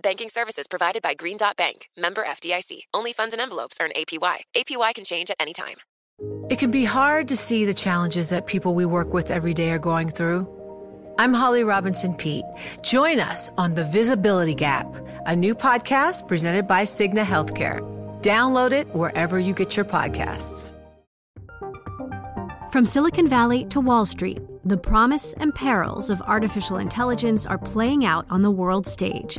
Banking services provided by Green Dot Bank, member FDIC. Only funds and envelopes earn APY. APY can change at any time. It can be hard to see the challenges that people we work with every day are going through. I'm Holly Robinson Peete. Join us on The Visibility Gap, a new podcast presented by Cigna Healthcare. Download it wherever you get your podcasts. From Silicon Valley to Wall Street, the promise and perils of artificial intelligence are playing out on the world stage.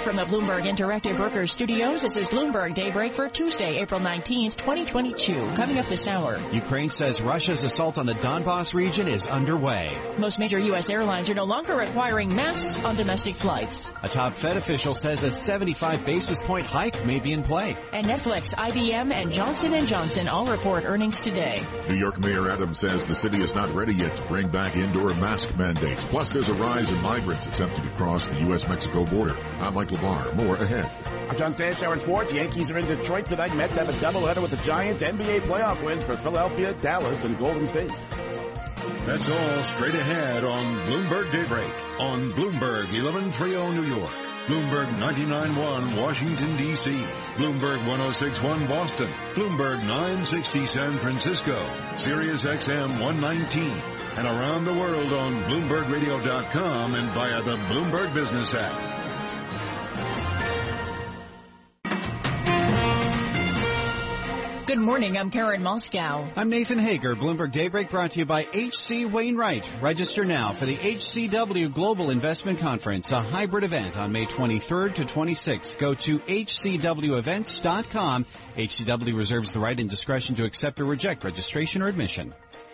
Live from the Bloomberg Interactive Brokers studios, this is Bloomberg Daybreak for Tuesday, April 19th, 2022. Coming up this hour. Ukraine says Russia's assault on the Donbass region is underway. Most major U.S. airlines are no longer requiring masks on domestic flights. A top Fed official says a 75 basis point hike may be in play. And Netflix, IBM, and Johnson & Johnson all report earnings today. New York Mayor Adams says the city is not ready yet to bring back indoor mask mandates. Plus, there's a rise in migrants attempting to cross the U.S.-Mexico border. I'm Michael Barr. More ahead. I'm John Stashower in sports. Yankees are in Detroit tonight. Mets have a doubleheader with the Giants. NBA playoff wins for Philadelphia, Dallas, and Golden State. That's all straight ahead on Bloomberg Daybreak on Bloomberg 1130 New York. Bloomberg 99.1 Washington, D.C. Bloomberg 106.1 Boston. Bloomberg 960 San Francisco. Sirius XM 119. And around the world on BloombergRadio.com and via the Bloomberg Business app. Good morning. I'm Karen Moskow. I'm Nathan Hager. Bloomberg Daybreak brought to you by H.C. Wainwright. Register now for the HCW Global Investment Conference, a hybrid event on May 23rd to 26th. Go to hcwevents.com. HCW reserves the right and discretion to accept or reject registration or admission.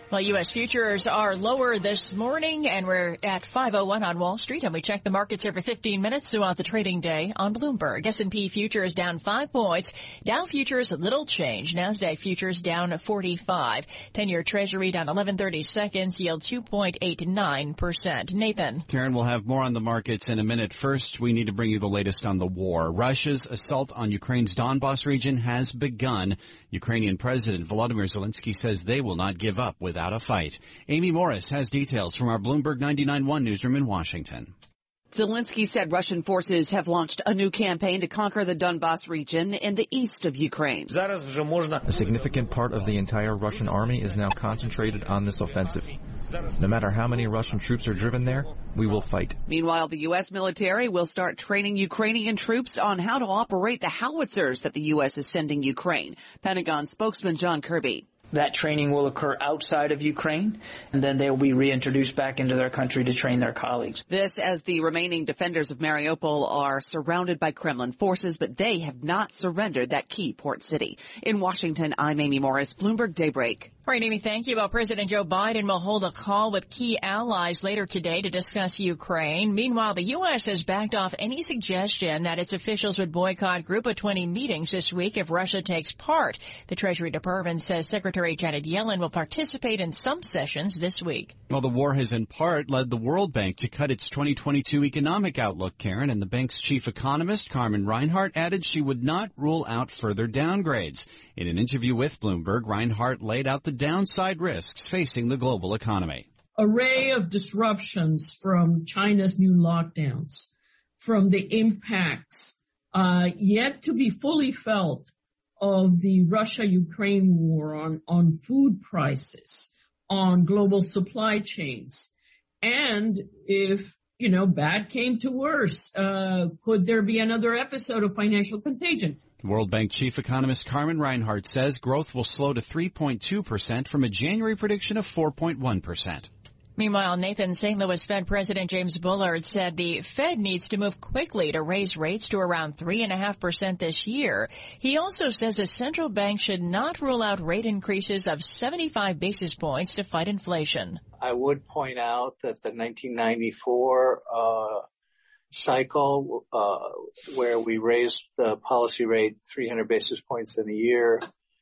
Well, U.S. futures are lower this morning, and we're at 5:01 on Wall Street, and we check the markets every 15 minutes throughout the trading day on Bloomberg. S&P futures down five points. Dow futures little change. Nasdaq futures down 45. 10-year Treasury down 11.30 seconds. Yield 2.89 percent. Nathan. Karen we'll have more on the markets in a minute. First, we need to bring you the latest on the war. Russia's assault on Ukraine's Donbass region has begun. Ukrainian President Volodymyr Zelensky says they will not give up with without a fight. Amy Morris has details from our Bloomberg 99.1 newsroom in Washington. Zelensky said Russian forces have launched a new campaign to conquer the Donbass region in the east of Ukraine. A significant part of the entire Russian army is now concentrated on this offensive. No matter how many Russian troops are driven there, we will fight. Meanwhile, the U.S. military will start training Ukrainian troops on how to operate the howitzers that the U.S. is sending Ukraine. Pentagon spokesman John Kirby. That training will occur outside of Ukraine, and then they will be reintroduced back into their country to train their colleagues. This as the remaining defenders of Mariupol are surrounded by Kremlin forces, but they have not surrendered that key port city. In Washington, I'm Amy Morris, Bloomberg Daybreak. All right, Amy, thank you. Well, President Joe Biden will hold a call with key allies later today to discuss Ukraine. Meanwhile, the U.S. has backed off any suggestion that its officials would boycott Group of 20 meetings this week if Russia takes part. The Treasury Department says Secretary Janet Yellen will participate in some sessions this week. Well, the war has in part led the World Bank to cut its 2022 economic outlook, Karen, and the bank's chief economist, Carmen Reinhart, added she would not rule out further downgrades. In an interview with Bloomberg, Reinhart laid out the downside risks facing the global economy. Array of disruptions from China's new lockdowns, from the impacts uh, yet to be fully felt of the Russia-Ukraine war on, on food prices, on global supply chains, And if, you know, bad came to worse, uh, could there be another episode of financial contagion? World Bank chief economist Carmen Reinhart says growth will slow to 3.2% from a January prediction of 4.1%. Meanwhile, Nathan St. Louis Fed President James Bullard said the Fed needs to move quickly to raise rates to around 3.5% this year. He also says the central bank should not rule out rate increases of 75 basis points to fight inflation. I would point out that the 1994 uh, cycle uh, where we raised the policy rate 300 basis points in a year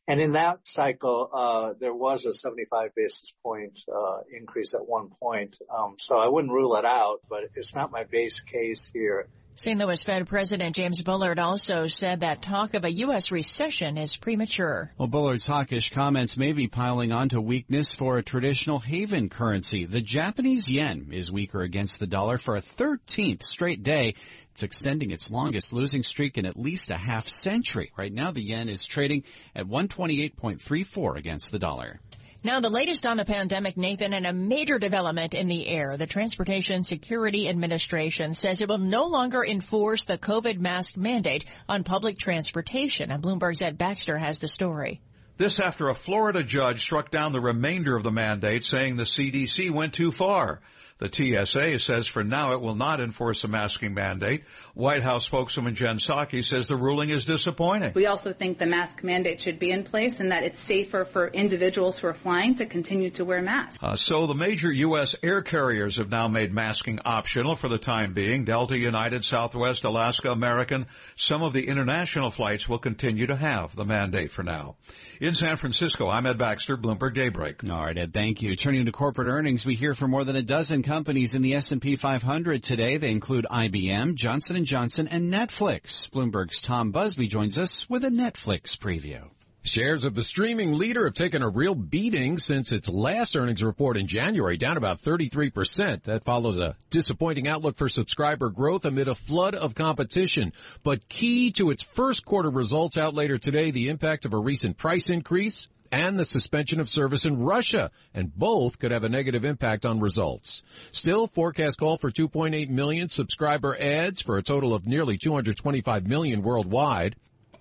and in that cycle, uh, there was a 75 basis point uh, increase at one point. Um, so I wouldn't rule it out, but it's not my base case here. St. Louis Fed President James Bullard also said that talk of a U.S. recession is premature. Well, Bullard's hawkish comments may be piling onto weakness for a traditional haven currency. The Japanese yen is weaker against the dollar for a 13th straight day. It's extending its longest losing streak in at least a half century. Right now, the yen is trading at 128.34 against the dollar. Now the latest on the pandemic, Nathan, and a major development in the air. The Transportation Security Administration says it will no longer enforce the COVID mask mandate on public transportation. And Bloomberg's Ed Baxter has the story. This after a Florida judge struck down the remainder of the mandate saying the CDC went too far. The TSA says for now it will not enforce a masking mandate. White House spokeswoman Jen Psaki says the ruling is disappointing. We also think the mask mandate should be in place and that it's safer for individuals who are flying to continue to wear masks. Uh, so the major U.S. air carriers have now made masking optional for the time being. Delta, United, Southwest, Alaska, American. Some of the international flights will continue to have the mandate for now. In San Francisco, I'm Ed Baxter, Bloomberg Daybreak. All right, Ed, thank you. Turning to corporate earnings, we hear from more than a dozen companies in the S&P 500 today. They include IBM, Johnson & Johnson, and Netflix. Bloomberg's Tom Busby joins us with a Netflix preview. Shares of the streaming leader have taken a real beating since its last earnings report in January, down about 33%. That follows a disappointing outlook for subscriber growth amid a flood of competition. But key to its first quarter results out later today, the impact of a recent price increase and the suspension of service in Russia, and both could have a negative impact on results. Still, forecast call for 2.8 million subscriber adds for a total of nearly 225 million worldwide.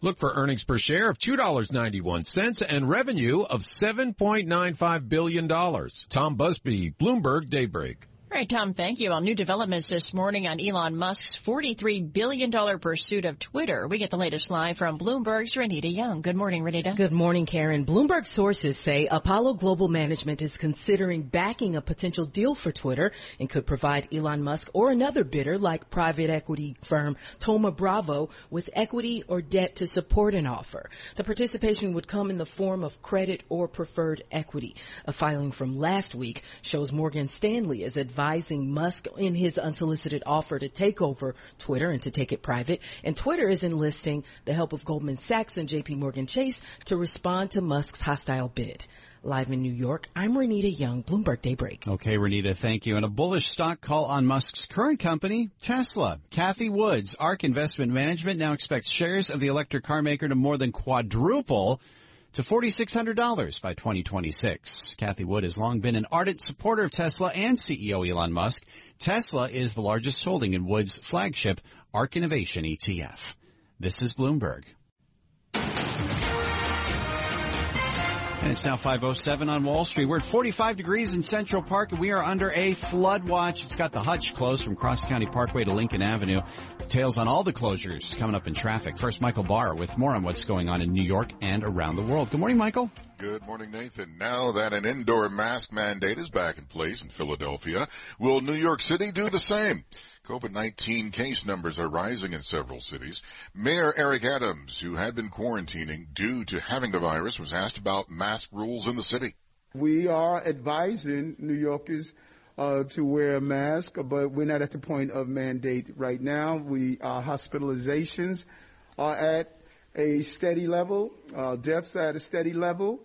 Look for earnings per share of $2.91 and revenue of $7.95 billion. Tom Busby, Bloomberg Daybreak. All right, Tom, thank you. Well, new developments this morning on Elon Musk's $43 billion pursuit of Twitter. We get the latest live from Bloomberg's Renita Young. Good morning, Renita. Good morning, Karen. Bloomberg sources say Apollo Global Management is considering backing a potential deal for Twitter and could provide Elon Musk or another bidder like private equity firm Thoma Bravo with equity or debt to support an offer. The participation would come in the form of credit or preferred equity. A filing from last week shows Morgan Stanley is advising advising Musk in his unsolicited offer to take over Twitter and to take it private. And Twitter is enlisting the help of Goldman Sachs and JP Morgan Chase to respond to Musk's hostile bid. Live in New York, I'm Renita Young, Bloomberg Daybreak. Okay, Renita, thank you. And a bullish stock call on Musk's current company, Tesla. Cathie Woods, ARK Investment Management, now expects shares of the electric car maker to more than quadruple to $4,600 by 2026. Cathie Wood has long been an ardent supporter of Tesla and CEO Elon Musk. Tesla is the largest holding in Wood's flagship ARK Innovation ETF. This is Bloomberg. And it's now 507 on Wall Street. We're at 45 degrees in Central Park and we are under a flood watch. It's got the hutch closed from Cross County Parkway to Lincoln Avenue. Details on all the closures coming up in traffic. First, Michael Barr with more on what's going on in New York and around the world. Good morning, Michael. Good morning, Nathan. Now that an indoor mask mandate is back in place in Philadelphia, will New York City do the same? COVID-19 case numbers are rising in several cities. Mayor Eric Adams, who had been quarantining due to having the virus, was asked about mask rules in the city. We are advising New Yorkers uh, to wear a mask, but we're not at the point of mandate right now. We our hospitalizations are at a steady level, uh, deaths are at a steady level.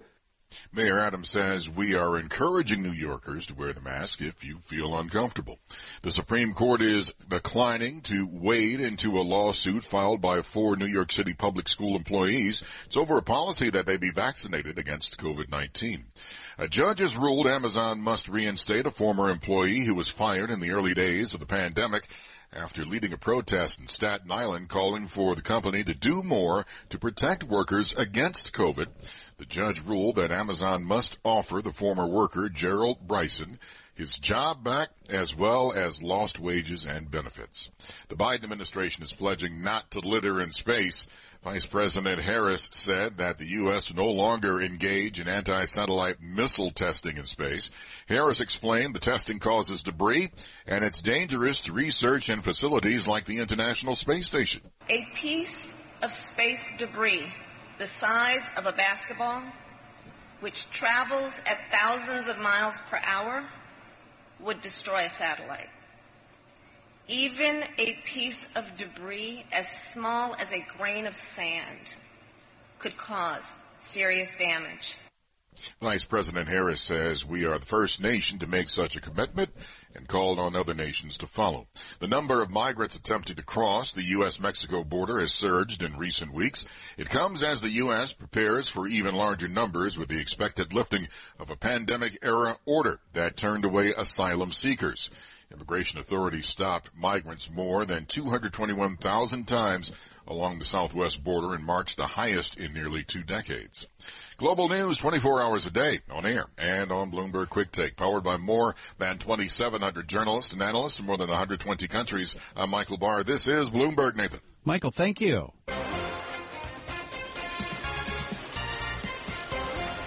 Mayor Adams says we are encouraging New Yorkers to wear the mask if you feel uncomfortable. The Supreme Court is declining to wade into a lawsuit filed by four New York City public school employees. It's over a policy that they be vaccinated against COVID-19. A judge has ruled Amazon must reinstate a former employee who was fired in the early days of the pandemic after leading a protest in Staten Island calling for the company to do more to protect workers against COVID. The judge ruled that Amazon must offer the former worker, Gerald Bryson, his job back as well as lost wages and benefits. The Biden administration is pledging not to litter in space. Vice President Harris said that the U.S. no longer engage in anti-satellite missile testing in space. Harris explained the testing causes debris and it's dangerous to research and facilities like the International Space Station. A piece of space debris the size of a basketball, which travels at thousands of miles per hour, would destroy a satellite. Even a piece of debris as small as a grain of sand could cause serious damage. Vice President Harris says we are the first nation to make such a commitment and called on other nations to follow. The number of migrants attempting to cross the U.S.-Mexico border has surged in recent weeks. It comes as the U.S. prepares for even larger numbers with the expected lifting of a pandemic-era order that turned away asylum seekers. Immigration authorities stopped migrants more than 221,000 times along the southwest border in March, the highest in nearly two decades. Global news 24 hours a day on air and on Bloomberg Quick Take, powered by more than 2,700 journalists and analysts from more than 120 countries. I'm Michael Barr. This is Bloomberg, Nathan. Michael, thank you.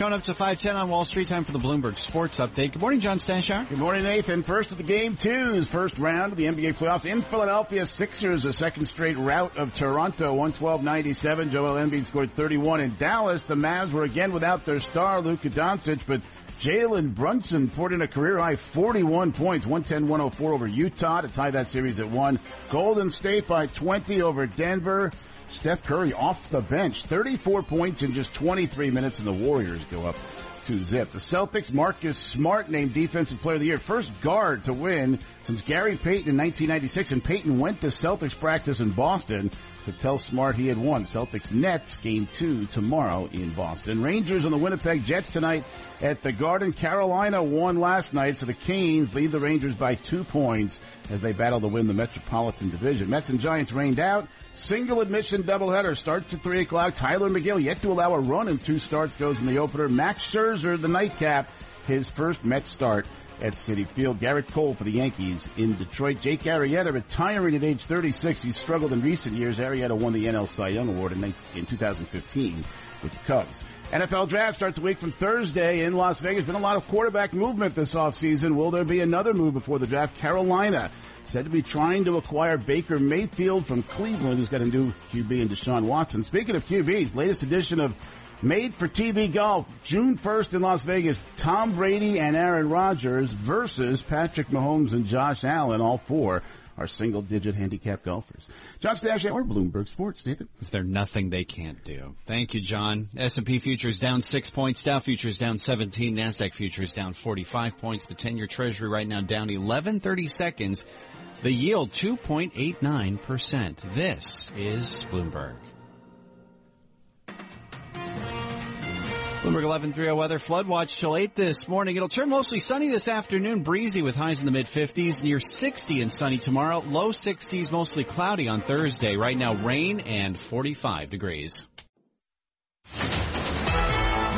Coming up to 510 on Wall Street, time for the Bloomberg Sports Update. Good morning, John Stashower. Good morning, Nathan. First of the game twos, first round of the NBA playoffs in Philadelphia. Sixers, a second straight rout of Toronto, 112-97. Joel Embiid scored 31 in Dallas. The Mavs were again without their star, Luka Doncic, but Jalen Brunson poured in a career high 41 points, 110-104 over Utah to tie that series at one. Golden State by 20 over Denver. Steph Curry off the bench, 34 points in just 23 minutes, and the Warriors go up to zip. The Celtics, Marcus Smart named Defensive Player of the Year, first guard to win since Gary Payton in 1996, and Payton went to Celtics practice in Boston to tell Smart he had won. Celtics Nets game two tomorrow in Boston. Rangers on the Winnipeg Jets tonight at the Garden. Carolina won last night, so the Canes lead the Rangers by two points as they battle to win the Metropolitan Division. Mets and Giants rained out. Single admission doubleheader starts at 3 o'clock. Tylor Megill yet to allow a run in two starts goes in the opener. Max Scherzer, the nightcap, his first Met start at Citi Field. Gerrit Cole for the Yankees in Detroit. Jake Arrieta retiring at age 36. He's struggled in recent years. Arrieta won the NL Cy Young Award in 2015 with the Cubs. NFL draft starts a week from Thursday in Las Vegas. Been a lot of quarterback movement this offseason. Will there be another move before the draft? Carolina said to be trying to acquire Baker Mayfield from Cleveland, who's got a new QB in Deshaun Watson. Speaking of QBs, latest edition of Made for TV Golf, June 1st in Las Vegas, Tom Brady and Aaron Rodgers versus Patrick Mahomes and Josh Allen, all four are single digit handicap golfers. John Stashower Bloomberg Sports, Nathan. Is there nothing they can't do? Thank you, John. S&P futures down six points, Dow futures down 17, NASDAQ futures down 45 points, the 10 year treasury right now down 11 30 seconds. The yield 2.89%. This is Bloomberg. Bloomberg 1130 weather flood watch till 8 this morning. It'll turn mostly sunny this afternoon, breezy with highs in the mid 50s, near 60 and sunny tomorrow, low 60s, mostly cloudy on Thursday. Right now rain and 45 degrees.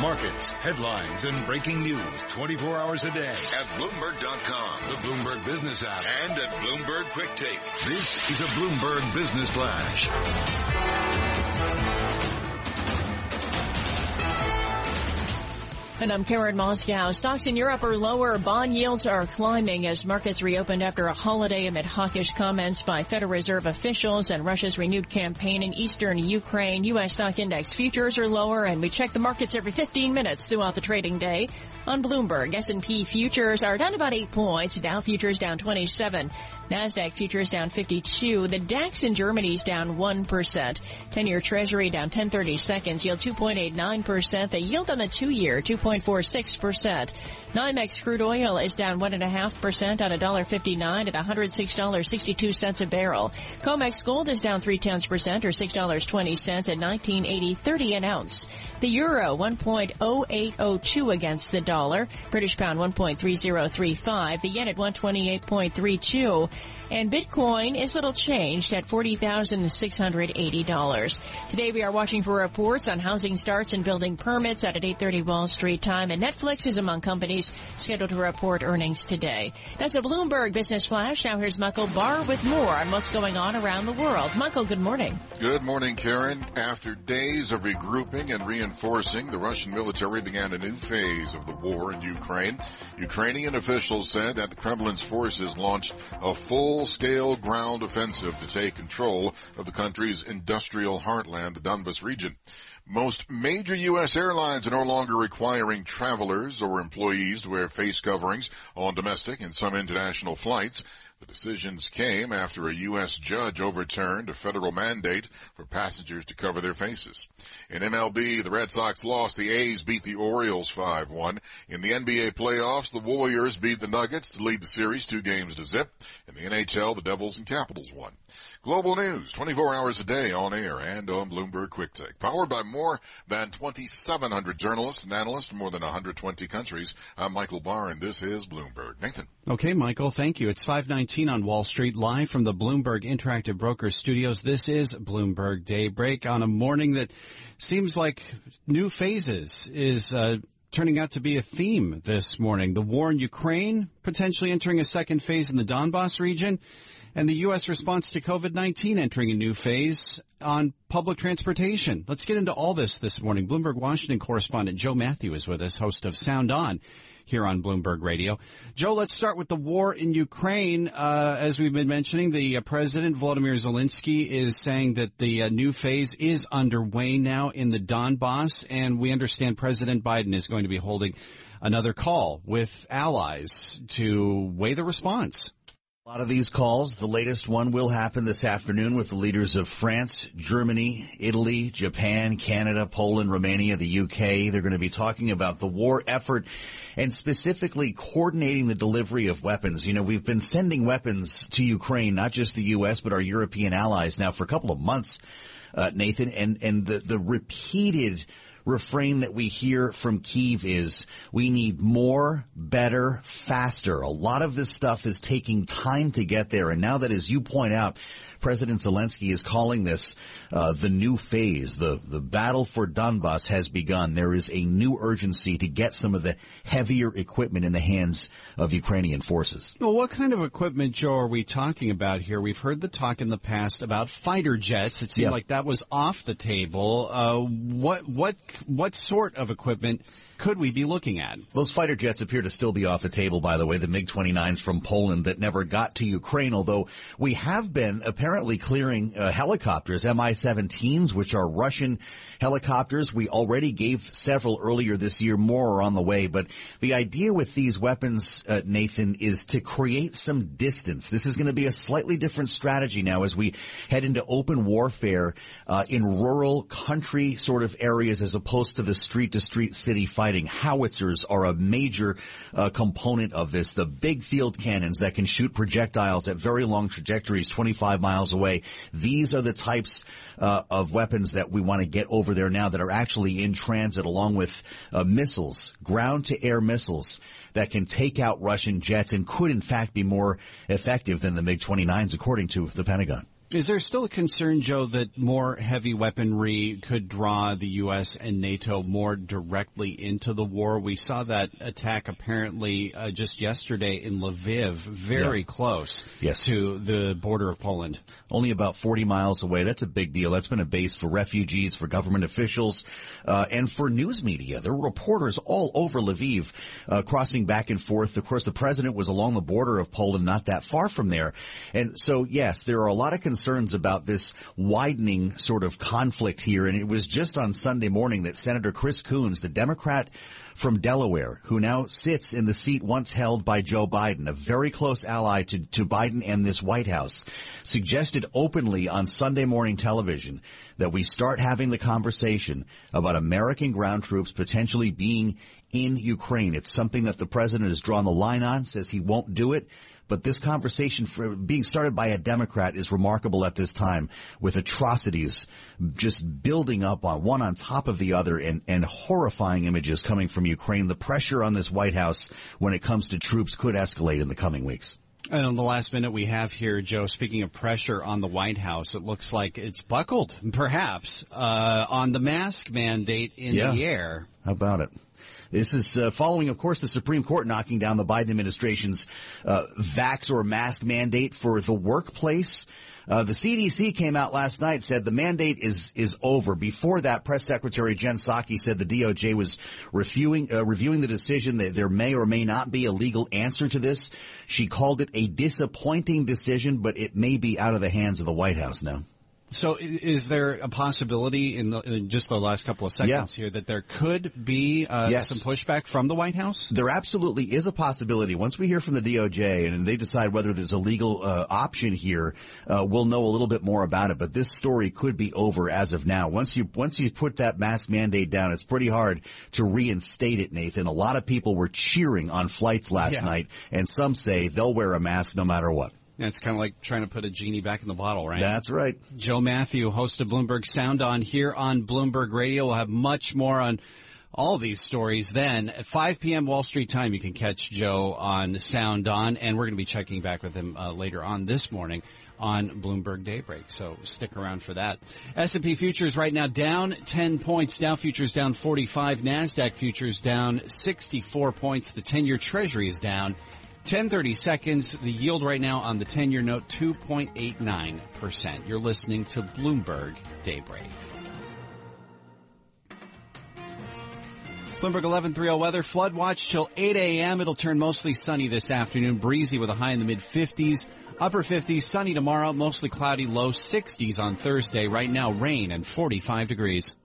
Markets, headlines, and breaking news 24 hours a day at Bloomberg.com, the Bloomberg Business app, and at Bloomberg Quick Take. This is a Bloomberg Business Flash. And I'm Karen Moskow. Stocks in Europe are lower. Bond yields are climbing as markets reopened after a holiday amid hawkish comments by Federal Reserve officials and Russia's renewed campaign in eastern Ukraine. U.S. stock index futures are lower and we check the markets every 15 minutes throughout the trading day. On Bloomberg, S&P futures are down about 8 points. Dow futures down 27. NASDAQ futures down 52. The DAX in Germany is down 1%. 10-year treasury down 1030 seconds. Yield 2.89%. The yield on the two-year 2. 1.46%. NYMEX crude oil is down 1.5% on $1.59 at $106.62 a barrel. COMEX gold is down 3 tenths percent or $6.20 at 19.80.30 an ounce. The euro 1.0802 against the dollar. British pound 1.3035. The yen at 128.32. And Bitcoin is little changed at $40,680. Today we are watching for reports on housing starts and building permits at 8.30 Wall Street time. And Netflix is among companies scheduled to report earnings today. That's a Bloomberg Business Flash. Now here's Michael Barr with more on what's going on around the world. Michael, good morning. Good morning, Karen. After days of regrouping and reinforcing, the Russian military began a new phase of the war in Ukraine. Ukrainian officials said that the Kremlin's forces launched a full-scale ground offensive to take control of the country's industrial heartland, the Donbas region. Most major U.S. airlines are no longer requiring travelers or employees to wear face coverings on domestic and some international flights. The decisions came after a U.S. judge overturned a federal mandate for passengers to cover their faces. In MLB, the Red Sox lost. The A's beat the Orioles 5-1. In the NBA playoffs, the Warriors beat the Nuggets to lead the series two games to zip. In the NHL, the Devils and Capitals won. Global news, 24 hours a day on air and on Bloomberg Quick Take. Powered by more than 2,700 journalists and analysts in more than 120 countries. I'm Michael Barr and this is Bloomberg. Nathan. Okay, Michael, thank you. It's 519 on Wall Street, live from the Bloomberg Interactive Brokers studios. This is Bloomberg Daybreak on a morning that seems like new phases is, uh, turning out to be a theme this morning. The war in Ukraine, potentially entering a second phase in the Donbass region and the U.S. response to COVID-19 entering a new phase on public transportation. Let's get into all this this morning. Bloomberg Washington correspondent Joe Mathieu is with us, host of Sound On here on Bloomberg Radio. Joe, let's start with the war in Ukraine. Uh, as we've been mentioning, the uh, president Volodymyr Zelensky is saying that the uh, new phase is underway now in the Donbass, and we understand President Biden is going to be holding another call with allies to weigh the response. A lot of these calls, the latest one will happen this afternoon with the leaders of France, Germany, Italy, Japan, Canada, Poland, Romania, the UK. They're going to be talking about the war effort and specifically coordinating the delivery of weapons. You know, we've been sending weapons to Ukraine, not just the U.S., but our European allies now for a couple of months, uh, Nathan, and, and the, the repeated refrain that we hear from Kiev is we need more, better, faster. A lot of this stuff is taking time to get there. And now that, as you point out, President Zelensky is calling this uh, the new phase. The the battle for Donbass has begun. There is a new urgency to get some of the heavier equipment in the hands of Ukrainian forces. Well, what kind of equipment, Joe, are we talking about here? We've heard the talk in the past about fighter jets. It seemed yep. like that was off the table. Uh, what what what sort of equipment? Could we be looking at? Those fighter jets appear to still be off the table, by the way, the MiG-29s from Poland that never got to Ukraine, although we have been apparently clearing uh, helicopters, Mi-17s, which are Russian helicopters. We already gave several earlier this year, more are on the way, but the idea with these weapons, uh, Nathan, is to create some distance. This is going to be a slightly different strategy now as we head into open warfare uh, in rural country sort of areas as opposed to the street-to-street city fight fighting. Howitzers are a major uh, component of this. The big field cannons that can shoot projectiles at very long trajectories, 25 miles away. These are the types uh, of weapons that we want to get over there now that are actually in transit along with uh, missiles, ground to air missiles that can take out Russian jets and could in fact be more effective than the MiG-29s according to the Pentagon. Is there still a concern, Joe, that more heavy weaponry could draw the U.S. and NATO more directly into the war? We saw that attack apparently uh, just yesterday in Lviv, very yeah. close yes. to the border of Poland. Only about 40 miles away. That's a big deal. That's been a base for refugees, for government officials, uh, and for news media. There were reporters all over Lviv uh, crossing back and forth. Of course, the president was along the border of Poland, not that far from there. And so, yes, there are a lot of concerns concerns about this widening sort of conflict here. And it was just on Sunday morning that Senator Chris Coons, the Democrat from Delaware, who now sits in the seat once held by Joe Biden, a very close ally to, to Biden and this White House, suggested openly on Sunday morning television that we start having the conversation about American ground troops potentially being in Ukraine. It's something that the president has drawn the line on, says he won't do it. But this conversation for being started by a Democrat is remarkable at this time with atrocities just building up on one on top of the other and, and horrifying images coming from Ukraine. The pressure on this White House when it comes to troops could escalate in the coming weeks. And on the last minute we have here, Joe, speaking of pressure on the White House, it looks like it's buckled, perhaps, uh, on the mask mandate in yeah. the air. How about it? This is uh, following, of course, the Supreme Court knocking down the Biden administration's uh, vax or mask mandate for the workplace. Uh, the CDC came out last night said the mandate is is over. Before that, Press Secretary Jen Psaki said the DOJ was reviewing uh, reviewing the decision that there may or may not be a legal answer to this. She called it a disappointing decision, but it may be out of the hands of the White House now. So is there a possibility in, the, in, just the last couple of seconds yeah. here that there could be uh, yes. some pushback from the White House? There absolutely is a possibility. Once we hear from the DOJ and they decide whether there's a legal uh, option here, uh, we'll know a little bit more about it. But this story could be over as of now. Once you once you put that mask mandate down, it's pretty hard to reinstate it, Nathan. A lot of people were cheering on flights last yeah. night, and some say they'll wear a mask no matter what. It's kind of like trying to put a genie back in the bottle, right? That's right. Joe Mathieu, host of Bloomberg Sound On here on Bloomberg Radio. We'll have much more on all these stories then. At 5 p.m. Wall Street time, you can catch Joe on Sound On, and we're going to be checking back with him uh, later on this morning on Bloomberg Daybreak. So stick around for that. S&P futures right now down 10 points. Dow futures down 45. NASDAQ futures down 64 points. The 10-year treasury is down 1030 seconds. The yield right now on the 10 year note, 2.89%. You're listening to Bloomberg Daybreak. Bloomberg 1130 weather, flood watch till 8 a.m. It'll turn mostly sunny this afternoon, breezy with a high in the mid 50s, upper 50s, sunny tomorrow, mostly cloudy, low 60s on Thursday. Right now, rain and 45 degrees.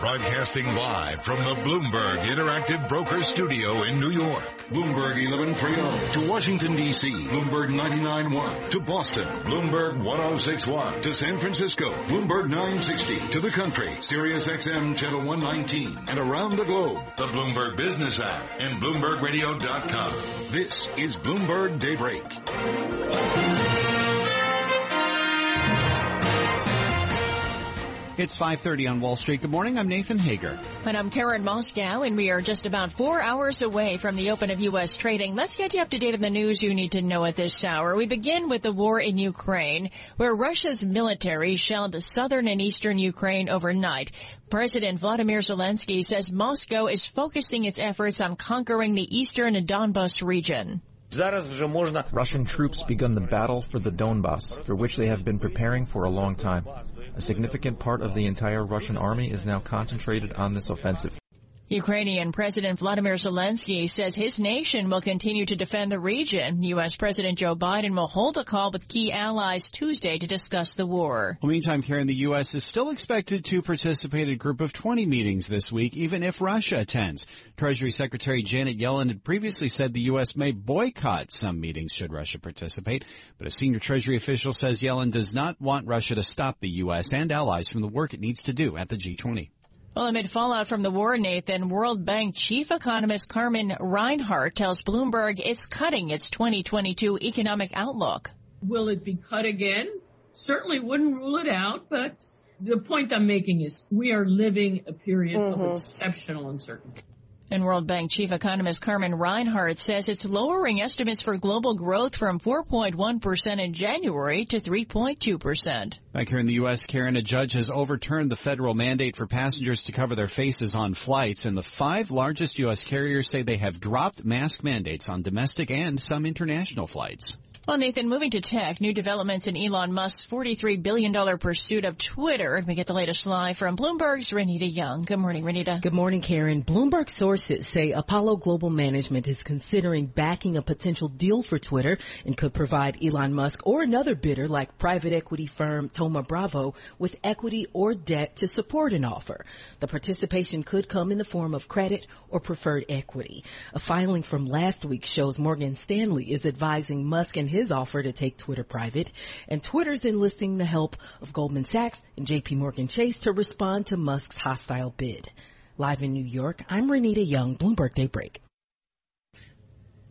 Broadcasting live from the Bloomberg Interactive Broker Studio in New York. Bloomberg 1130 to Washington DC. Bloomberg 99.1 to Boston. Bloomberg 1061 to San Francisco. Bloomberg 960 to the country. Sirius XM channel 119 and around the globe. The Bloomberg Business app and BloombergRadio.com. This is Bloomberg Daybreak. It's 5:30 on Wall Street. Good morning. I'm Nathan Hager. And I'm Karen Moskow, and we are just about four hours away from the open of U.S. trading. Let's get you up to date on the news you need to know at this hour. We begin with the war in Ukraine, where Russia's military shelled southern and eastern Ukraine overnight. President Vladimir Zelensky says Moscow is focusing its efforts on conquering the eastern Donbas region. Russian troops begun the battle for the Donbas, for which they have been preparing for a long time. A significant part of the entire Russian army is now concentrated on this offensive. Ukrainian President Vladimir Zelensky says his nation will continue to defend the region. U.S. President Joe Biden will hold a call with key allies Tuesday to discuss the war. Well, meantime, here in the U.S. is still expected to participate in a group of 20 meetings this week, even if Russia attends. Treasury Secretary Janet Yellen had previously said the U.S. may boycott some meetings should Russia participate, but a senior Treasury official says Yellen does not want Russia to stop the U.S. and allies from the work it needs to do at the G20. Well, amid fallout from the war, Nathan, World Bank chief economist Carmen Reinhart tells Bloomberg it's cutting its 2022 economic outlook. Will it be cut again? Certainly wouldn't rule it out, but the point I'm making is we are living a period mm-hmm. of exceptional uncertainty. And World Bank chief economist Carmen Reinhart says it's lowering estimates for global growth from 4.1% in January to 3.2%. Back here in the U.S., Karen, a judge has overturned the federal mandate for passengers to cover their faces on flights, and the five largest U.S. carriers say they have dropped mask mandates on domestic and some international flights. Well, Nathan, moving to tech, new developments in Elon Musk's $43 billion pursuit of Twitter. We get the latest live from Bloomberg's Renita Young. Good morning, Renita. Good morning, Karen. Bloomberg sources say Apollo Global Management is considering backing a potential deal for Twitter and could provide Elon Musk or another bidder like private equity firm Thoma Bravo with equity or debt to support an offer. The participation could come in the form of credit or preferred equity. A filing from last week shows Morgan Stanley is advising Musk and his offer to take Twitter private, and Twitter's enlisting the help of Goldman Sachs and JP Morgan Chase to respond to Musk's hostile bid. Live in New York, I'm Renita Young, Bloomberg Daybreak.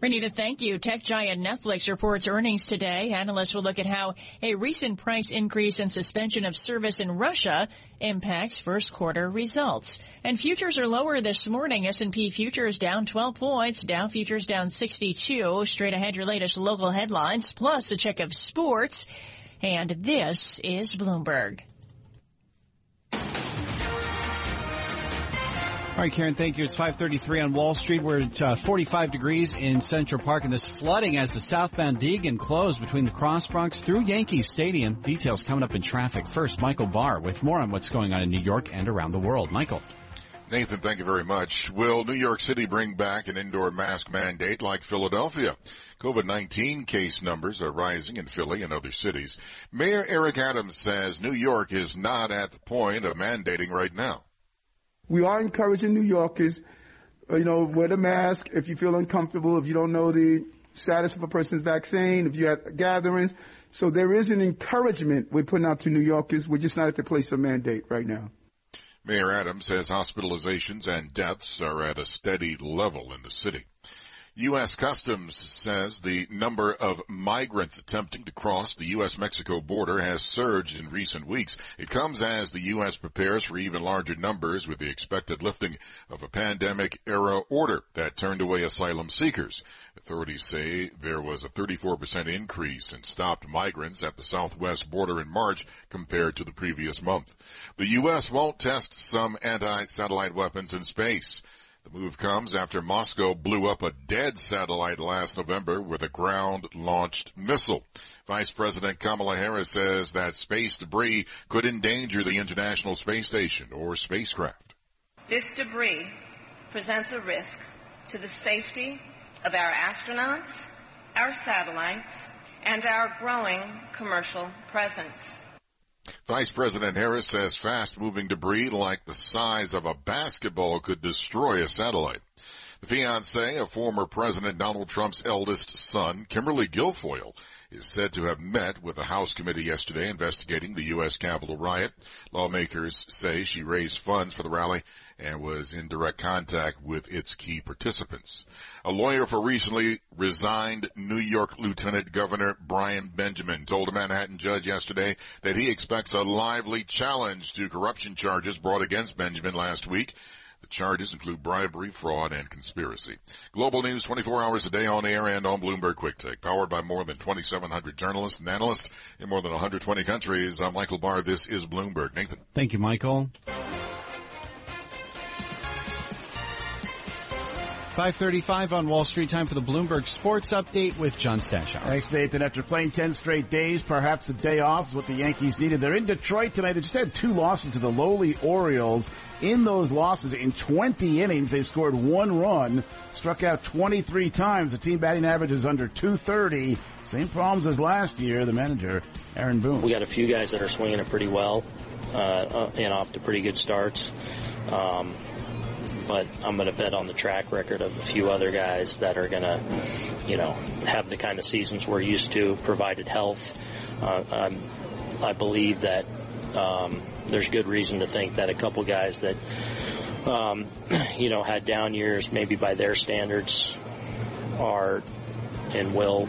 Renita, thank you. Tech giant Netflix reports earnings today. Analysts will look at how a recent price increase and suspension of service in Russia impacts first quarter results. And futures are lower this morning. S&P futures down 12 points. Dow futures down 62. Straight ahead, your latest local headlines, plus a check of sports. And this is Bloomberg. All right, Karen, thank you. It's 533 on Wall Street. We're at uh, 45 degrees in Central Park, and this flooding as the southbound Deegan closed between the Cross Bronx through Yankee Stadium. Details coming up in traffic. First, Michael Barr with more on what's going on in New York and around the world. Michael. Nathan, thank you very much. Will New York City bring back an indoor mask mandate like Philadelphia? COVID-19 case numbers are rising in Philly and other cities. Mayor Eric Adams says New York is not at the point of mandating right now. We are encouraging New Yorkers, uh, you know, wear the mask if you feel uncomfortable, if you don't know the status of a person's vaccine, if you're at gatherings. So there is an encouragement we're putting out to New Yorkers. We're just not at the place of mandate right now. Mayor Adams says hospitalizations and deaths are at a steady level in the city. U.S. Customs says the number of migrants attempting to cross the U.S.-Mexico border has surged in recent weeks. It comes as the U.S. prepares for even larger numbers with the expected lifting of a pandemic-era order that turned away asylum seekers. Authorities say there was a 34% increase in stopped migrants at the southwest border in March compared to the previous month. The U.S. won't test some anti-satellite weapons in space. The move comes after Moscow blew up a dead satellite last November with a ground-launched missile. Vice President Kamala Harris says that space debris could endanger the International Space Station or spacecraft. This debris presents a risk to the safety of our astronauts, our satellites, and our growing commercial presence. Vice President Harris says fast moving debris like the size of a basketball could destroy a satellite. The fiance of former President Donald Trump's eldest son, Kimberly Guilfoyle, is said to have met with a House committee yesterday investigating the U.S. Capitol riot. Lawmakers say she raised funds for the rally and was in direct contact with its key participants. A lawyer for recently resigned New York Lieutenant Governor Brian Benjamin told a Manhattan judge yesterday that he expects a lively challenge to corruption charges brought against Benjamin last week. Charges include bribery, fraud, and conspiracy. Global news 24 hours a day on air and on Bloomberg Quick Take. Powered by more than 2,700 journalists and analysts in more than 120 countries. I'm Michael Barr. This is Bloomberg. Nathan. Thank you, Michael. 535 on Wall Street. Time for the Bloomberg Sports Update with John Stashower. Thanks, Nathan. After playing 10 straight days, perhaps a day off is what the Yankees needed. They're in Detroit tonight. They just had two losses to the lowly Orioles. In those losses, in 20 innings, they scored one run, struck out 23 times. The team batting average is under 230. Same problems as last year. The manager, Aaron Boone. We got a few guys that are swinging it pretty well uh, and off to pretty good starts. Um, but I'm going to bet on the track record of a few other guys that are going to, you know, have the kind of seasons we're used to, provided health. Uh, i believe that um, there's good reason to think that a couple guys that, um, you know, had down years, maybe by their standards, are and will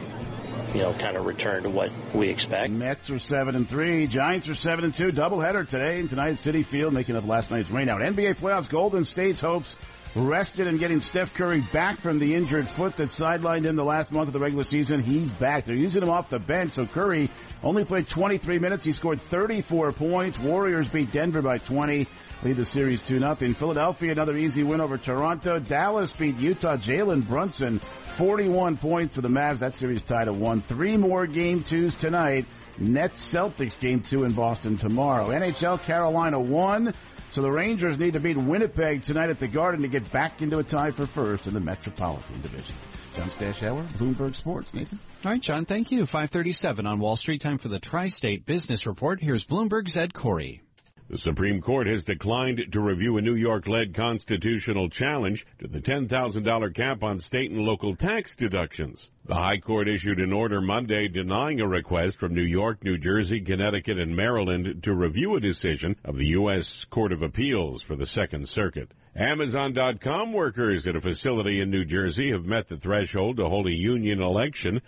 you know, kind of return to what we expect. Mets are seven and three. Giants are seven and two. Doubleheader today in tonight Citi Field, making up last night's rainout. NBA playoffs. Golden State's hopes rested and getting Steph Curry back from the injured foot that sidelined him the last month of the regular season. He's back. They're using him off the bench. So Curry only played 23 minutes. He scored 34 points. Warriors beat Denver by 20. Lead the series 2-0. Philadelphia, another easy win over Toronto. Dallas beat Utah. Jalen Brunson, 41 points for the Mavs. That series tied at one. Three more game twos tonight. Nets Celtics game two in Boston tomorrow. NHL Carolina won. So the Rangers need to beat Winnipeg tonight at the Garden to get back into a tie for first in the Metropolitan Division. John Stashower, Bloomberg Sports. Nathan? All right, John, thank you. 537 on Wall Street. Time for the Tri-State Business Report. Here's Bloomberg's Ed Corey. The Supreme Court has declined to review a New York-led constitutional challenge to the $10,000 cap on state and local tax deductions. The High Court issued an order Monday denying a request from New York, New Jersey, Connecticut, and Maryland to review a decision of the U.S. Court of Appeals for the Second Circuit. Amazon.com workers at a facility in New Jersey have met the threshold to hold a union election.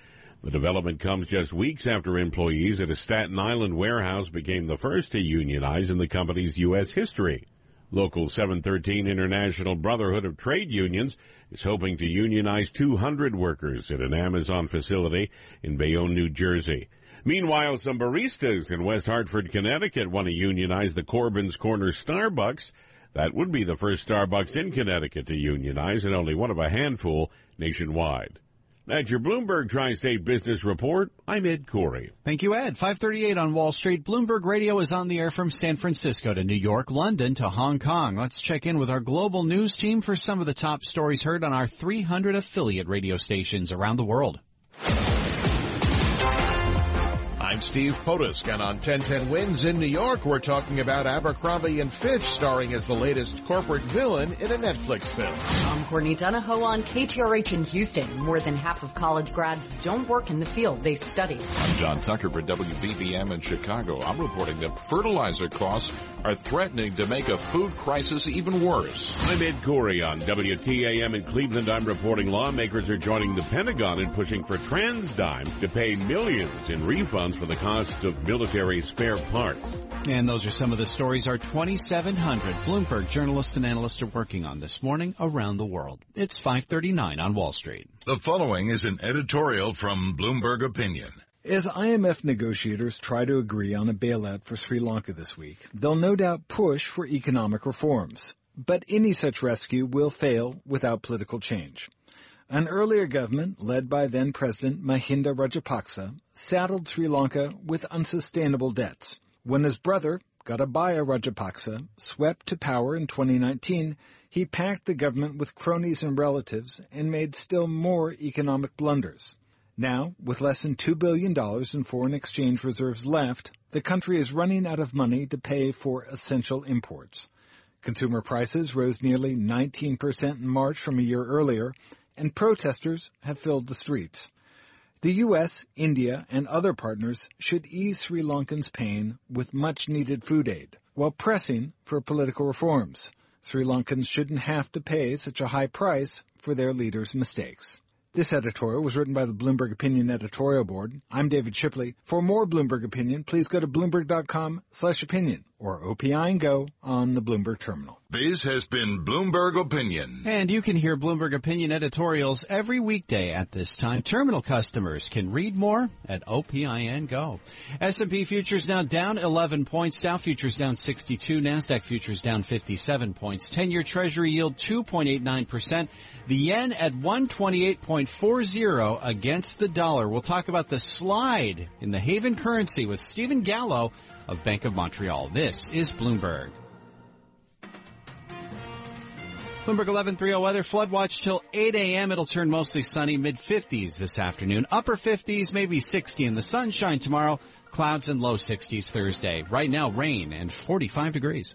The development comes just weeks after employees at a Staten Island warehouse became the first to unionize in the company's U.S. history. Local 713 International Brotherhood of Trade Unions is hoping to unionize 200 workers at an Amazon facility in Bayonne, New Jersey. Meanwhile, some baristas in West Hartford, Connecticut want to unionize the Corbin's Corner Starbucks. That would be the first Starbucks in Connecticut to unionize and only one of a handful nationwide. That's your Bloomberg Tri-State Business Report. I'm Ed Corey. Thank you, Ed. 538 on Wall Street. Bloomberg Radio is on the air from San Francisco to New York, London to Hong Kong. Let's check in with our global news team for some of the top stories heard on our 300 affiliate radio stations around the world. I'm Steve Potusk, and on 1010 Wins in New York, we're talking about Abercrombie and Fitch starring as the latest corporate villain in a Netflix film. I'm Courtney Donahoe on KTRH in Houston. More than half of college grads don't work in the field they study. I'm John Tucker for WBBM in Chicago. I'm reporting that fertilizer costs are threatening to make a food crisis even worse. I'm Ed Corey on WTAM in Cleveland. I'm reporting lawmakers are joining the Pentagon in pushing for TransDigm to pay millions in refunds for the cost of military spare parts. And those are some of the stories our 2,700 Bloomberg journalists and analysts are working on this morning around the world. It's 539 on Wall Street. The following is an editorial from Bloomberg Opinion. As IMF negotiators try to agree on a bailout for Sri Lanka this week, they'll no doubt push for economic reforms. But any such rescue will fail without political change. An earlier government, led by then President Mahinda Rajapaksa, saddled Sri Lanka with unsustainable debts. When his brother, Gotabaya Rajapaksa, swept to power in 2019, he packed the government with cronies and relatives and made still more economic blunders. Now, with less than $2 billion in foreign exchange reserves left, the country is running out of money to pay for essential imports. Consumer prices rose nearly 19% in March from a year earlier, and protesters have filled the streets. The U.S., India, and other partners should ease Sri Lankans' pain with much needed food aid, while pressing for political reforms. Sri Lankans shouldn't have to pay such a high price for their leaders' mistakes. This editorial was written by the Bloomberg Opinion editorial board. I'm David Shipley. For more Bloomberg Opinion, please go to bloomberg.com slash opinion or OPI and go on the Bloomberg terminal. This has been Bloomberg Opinion. And you can hear Bloomberg Opinion editorials every weekday at this time. Terminal customers can read more at OPI and go. S&P futures now down 11 points. Dow futures down 62. NASDAQ futures down 57 points. 10-year treasury yield 2.89%. The yen at 128.40 against the dollar. We'll talk about the slide in the Haven currency with Stephen Gallo of Bank of Montreal. This is Bloomberg. Bloomberg 1130 weather flood watch till 8 a.m. It'll turn mostly sunny mid 50s this afternoon. Upper 50s, maybe 60 in the sunshine tomorrow. Clouds and low 60s Thursday. Right now rain and 45 degrees.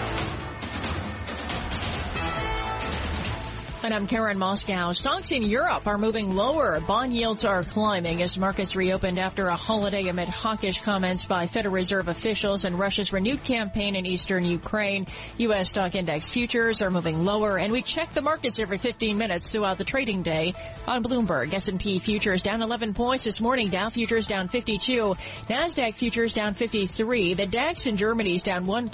And I'm Karen Moskow. Stocks in Europe are moving lower. Bond yields are climbing as markets reopened after a holiday amid hawkish comments by Federal Reserve officials and Russia's renewed campaign in eastern Ukraine. U.S. stock index futures are moving lower and we check the markets every 15 minutes throughout the trading day on Bloomberg. S&P futures down 11 points this morning. Dow futures down 52. NASDAQ futures down 53. The DAX in Germany is down 1%.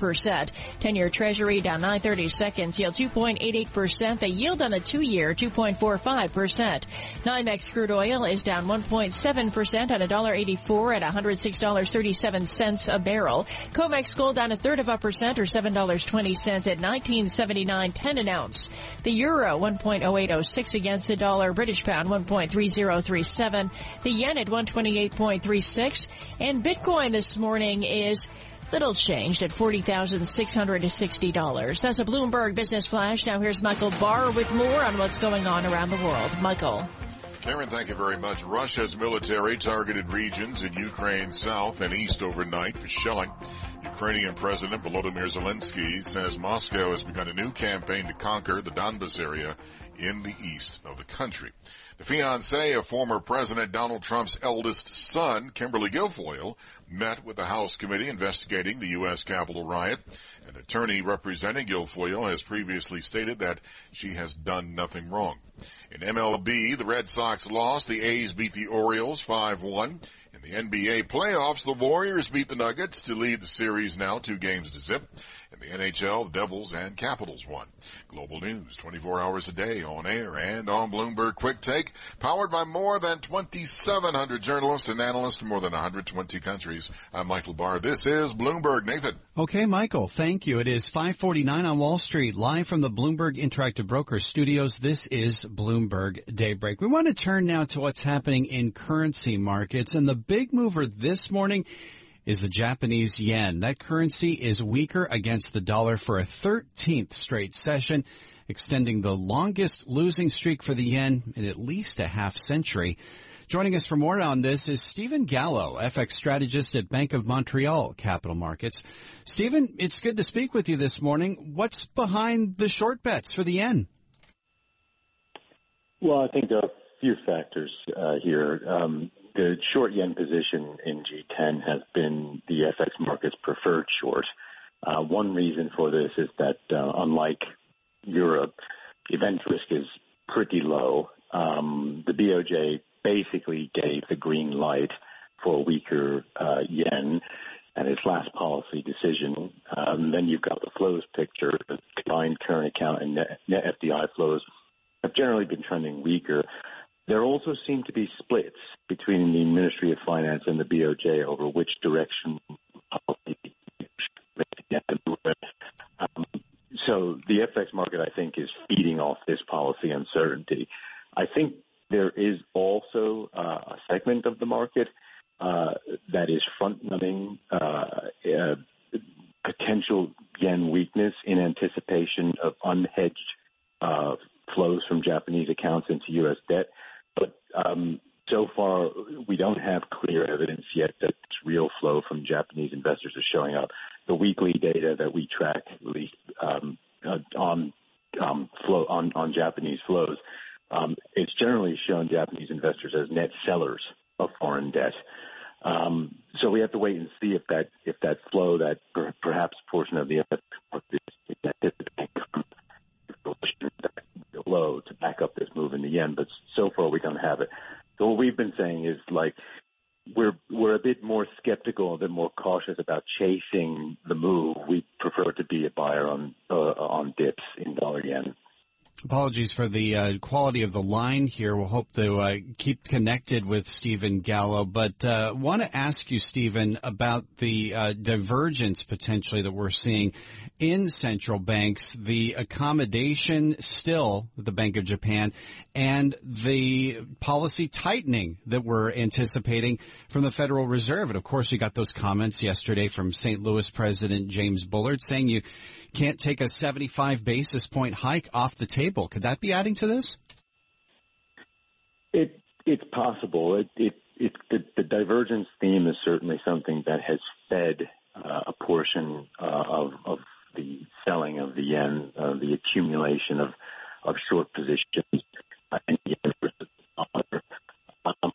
10-year treasury down 930 seconds. Yield 2.88%. The yield on the two-year 2.45%. NYMEX crude oil is down 1.7% at $1.84 at $106.37 a barrel. COMEX gold down a third of a percent or $7.20 at 1979.10 an ounce. The euro 1.0806 against the dollar. British pound 1.3037. The yen at 128.36. And Bitcoin this morning is Little changed at $40,660. That's a Bloomberg Business Flash. Now here's Michael Barr with more on what's going on around the world. Michael. Karen, thank you very much. Russia's military targeted regions in Ukraine south and east overnight for shelling. Ukrainian President Volodymyr Zelensky says Moscow has begun a new campaign to conquer the Donbas area in the east of the country. The fiancee of former President Donald Trump's eldest son, Kimberly Guilfoyle, met with the House committee investigating the U.S. Capitol riot. An attorney representing Guilfoyle has previously stated that she has done nothing wrong. In MLB, the Red Sox lost. The A's beat the Orioles 5-1. In the NBA playoffs, the Warriors beat the Nuggets to lead the series now two games to zip. The NHL, the Devils and Capitals won. Global news 24 hours a day on air and on Bloomberg Quick Take, powered by more than 2,700 journalists and analysts in more than 120 countries. I'm Michael Barr. This is Bloomberg. Nathan. Okay, Michael. Thank you. It is 549 on Wall Street, live from the Bloomberg Interactive Brokers studios. This is Bloomberg Daybreak. We want to turn now to what's happening in currency markets and the big mover this morning is the Japanese yen. That currency is weaker against the dollar for a 13th straight session, extending the longest losing streak for the yen in at least a half century. Joining us for more on this is Stephen Gallo, FX strategist at Bank of Montreal Capital Markets. Stephen, it's good to speak with you this morning. What's behind the short bets for the yen? Well, I think there are a few factors uh, here. Um, the short yen position in G10 has been the FX market's preferred short. Uh, one reason for this is that, uh, unlike Europe, event risk is pretty low. Um, the BOJ basically gave the green light for a weaker uh, yen and its last policy decision. Um, then you've got the flows picture. The combined current account and net, net FDI flows have generally been trending weaker. There also seem to be splits between the Ministry of Finance and the BOJ over which direction um, so the FX market, I think, is feeding off this policy uncertainty. I think there is also uh, a segment of the market uh, that is front running uh, uh, potential yen weakness in anticipation of unhedged uh, flows from Japanese accounts into U.S. debt. Um, so far, we don't have clear evidence yet that real flow from Japanese investors is showing up. The weekly data that we track, at least um, uh, on um, flow on, on Japanese flows, um, it's generally shown Japanese investors as net sellers of foreign debt. Um, so we have to wait and see if that if that flow, that per, perhaps portion of the low to back up this move in the yen, but so far we don't have it. So what we've been saying is like we're we're a bit more skeptical, a bit more cautious about chasing the move. We prefer to be a buyer on uh, on dips in dollar yen. Apologies for the uh, quality of the line here. We'll hope to uh, keep connected with Stephen Gallo, but uh, want to ask you, Stephen, about the uh, divergence potentially that we're seeing in central banks, the accommodation still the Bank of Japan, and the policy tightening that we're anticipating from the Federal Reserve. And of course, we got those comments yesterday from St. Louis President James Bullard saying you can't take a 75 basis point hike off the table. Could that be adding to this? It it's possible. It it, it the, the divergence theme is certainly something that has fed uh, a portion uh, of of the selling of the yen, uh, the accumulation of of short positions. Um,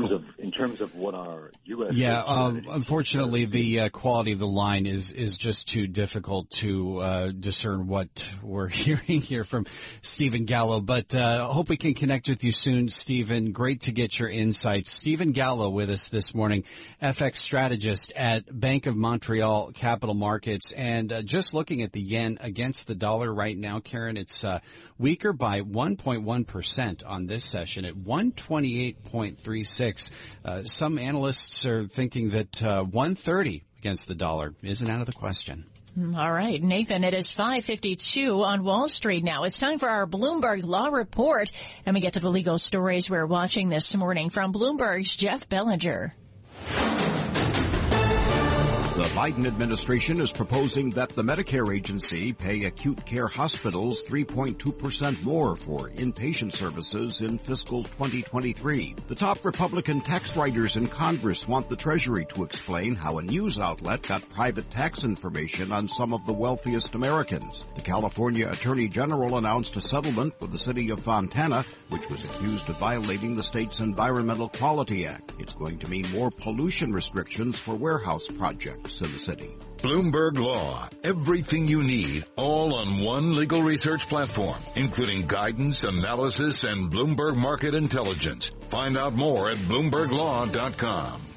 terms of in terms of what our U.S. Yeah, um, unfortunately, the uh, quality of the line is is just too difficult to uh, discern what we're hearing here from Stephen Gallo. But uh, hope we can connect with you soon, Stephen. Great to get your insights. Stephen Gallo with us this morning, FX strategist at Bank of Montreal Capital Markets, and uh, just looking at the yen against the dollar right now, Karen, it's uh, weaker by 1.1 percent on this session at 128.36. Uh, some analysts are thinking that uh, 130 against the dollar isn't out of the question. Mm, all right, Nathan, it is 552 on Wall Street now. It's time for our Bloomberg Law Report. And we get to the legal stories we're watching this morning from Bloomberg's Jeff Bellinger. The Biden administration is proposing that the Medicare agency pay acute care hospitals 3.2% more for inpatient services in fiscal 2023. The top Republican tax writers in Congress want the Treasury to explain how a news outlet got private tax information on some of the wealthiest Americans. The California Attorney General announced a settlement with the city of Fontana, which was accused of violating the state's Environmental Quality Act. It's going to mean more pollution restrictions for warehouse projects in the city. Bloomberg Law. Everything you need, all on one legal research platform, including guidance, analysis, and Bloomberg Market Intelligence. Find out more at BloombergLaw.com.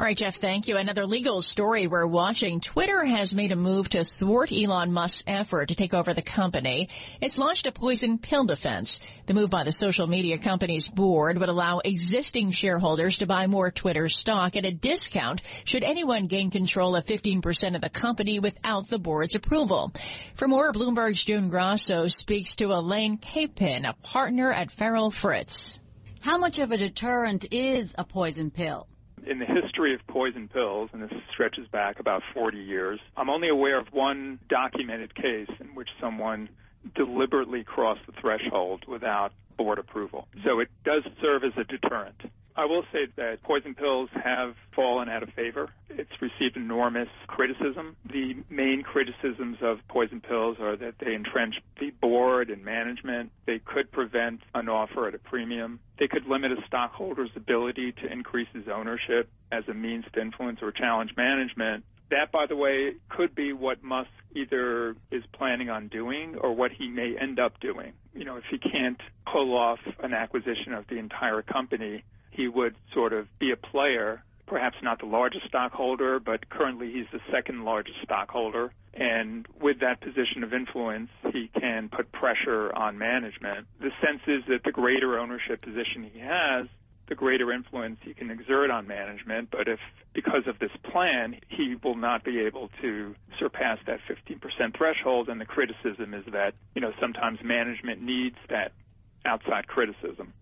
All right, Jeff, thank you. Another legal story we're watching. Twitter has made a move to thwart Elon Musk's effort to take over the company. It's launched a poison pill defense. The move by the social media company's board would allow existing shareholders to buy more Twitter stock at a discount should anyone gain control of 15% of the company without the board's approval. For more, Bloomberg's June Grasso speaks to Alon Kapen, a partner at Farrell Fritz. How much of a deterrent is a poison pill? In the history of poison pills, and this stretches back about 40 years, I'm only aware of one documented case in which someone deliberately cross the threshold without board approval. So it does serve as a deterrent. I will say that poison pills have fallen out of favor. It's received enormous criticism. The main criticisms of poison pills are that they entrench the board and management. They could prevent an offer at a premium. They could limit a stockholder's ability to increase his ownership as a means to influence or challenge management. That, by the way, could be what Musk either is planning on doing or what he may end up doing. You know, if he can't pull off an acquisition of the entire company, he would sort of be a player, perhaps not the largest stockholder, but currently he's the second largest stockholder. And with that position of influence, he can put pressure on management. The sense is that the greater ownership position he has, the greater influence he can exert on management. But if, because of this plan, he will not be able to surpass that 15% threshold, and the criticism is that, you know, sometimes management needs that outside criticism.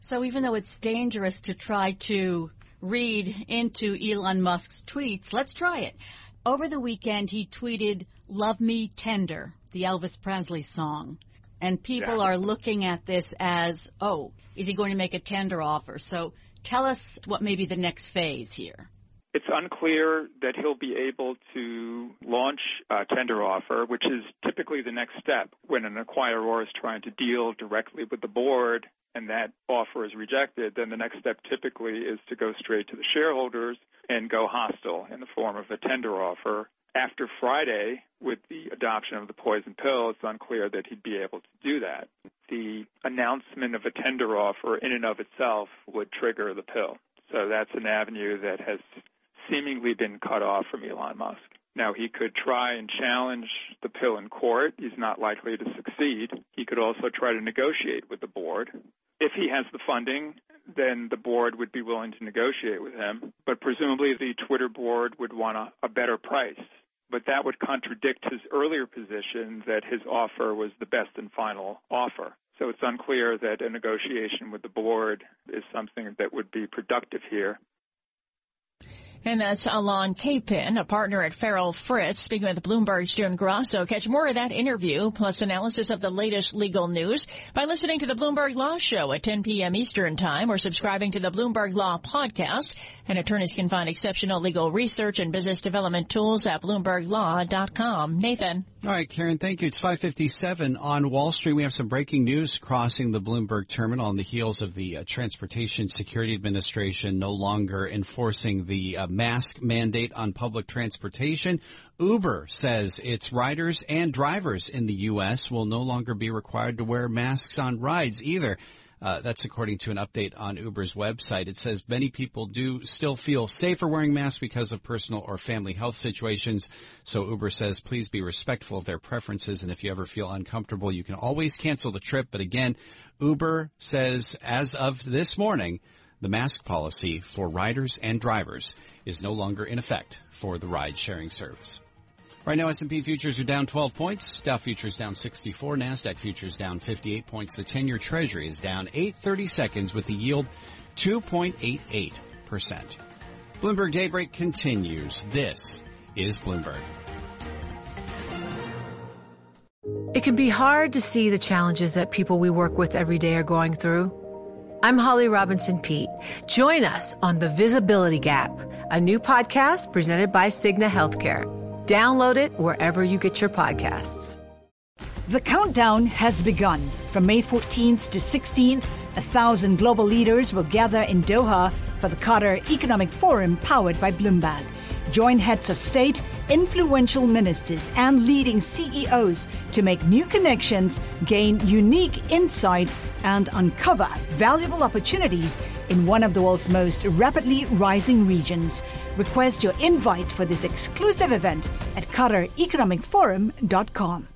So even though it's dangerous to try to read into Elon Musk's tweets, let's try it. Over the weekend, he tweeted, Love Me Tender, the Elvis Presley song. And people yeah. are looking at this as, oh, is he going to make a tender offer? So tell us what may be the next phase here. It's unclear that he'll be able to launch a tender offer, which is typically the next step when an acquirer is trying to deal directly with the board and that offer is rejected, then the next step typically is to go straight to the shareholders and go hostile in the form of a tender offer. After Friday, with the adoption of the poison pill, it's unclear that he'd be able to do that. The announcement of a tender offer in and of itself would trigger the pill. So that's an avenue that has seemingly been cut off from Elon Musk. Now, he could try and challenge the pill in court. He's not likely to succeed. He could also try to negotiate with the board. If he has the funding, then the board would be willing to negotiate with him. But presumably the Twitter board would want a, a better price. But that would contradict his earlier position that his offer was the best and final offer. So it's unclear that a negotiation with the board is something that would be productive here. And that's Alon Kapen, a partner at Farrell Fritz, speaking with Bloomberg's June Grasso. Catch more of that interview, plus analysis of the latest legal news, by listening to the Bloomberg Law Show at 10 p.m. Eastern Time or subscribing to the Bloomberg Law Podcast. And attorneys can find exceptional legal research and business development tools at BloombergLaw.com. Nathan. All right, Karen, thank you. It's 557 on Wall Street. We have some breaking news crossing the Bloomberg terminal on the heels of the uh, Transportation Security Administration no longer enforcing the uh, mask mandate on public transportation. Uber says its riders and drivers in the U.S. will no longer be required to wear masks on rides either. Uh, that's according to an update on Uber's website. It says many people do still feel safer wearing masks because of personal or family health situations. So Uber says please be respectful of their preferences. And if you ever feel uncomfortable, you can always cancel the trip. But again, Uber says as of this morning, the mask policy for riders and drivers is no longer in effect for the ride sharing service. Right now, S&P futures are down 12 points. Dow futures down 64. Nasdaq futures down 58 points. The 10-year Treasury is down 830 seconds with the yield 2.88 percent. Bloomberg Daybreak continues. This is Bloomberg. It can be hard to see the challenges that people we work with every day are going through. I'm Holly Robinson Peete. Join us on The Visibility Gap, a new podcast presented by Cigna Healthcare. Download it wherever you get your podcasts. The countdown has begun. From May 14th to 16th, a thousand global leaders will gather in Doha for the Qatar Economic Forum powered by Bloomberg. Join heads of state, influential ministers, and leading CEOs to make new connections, gain unique insights, and uncover valuable opportunities in one of the world's most rapidly rising regions. Request your invite for this exclusive event at QatarEconomicForum.com.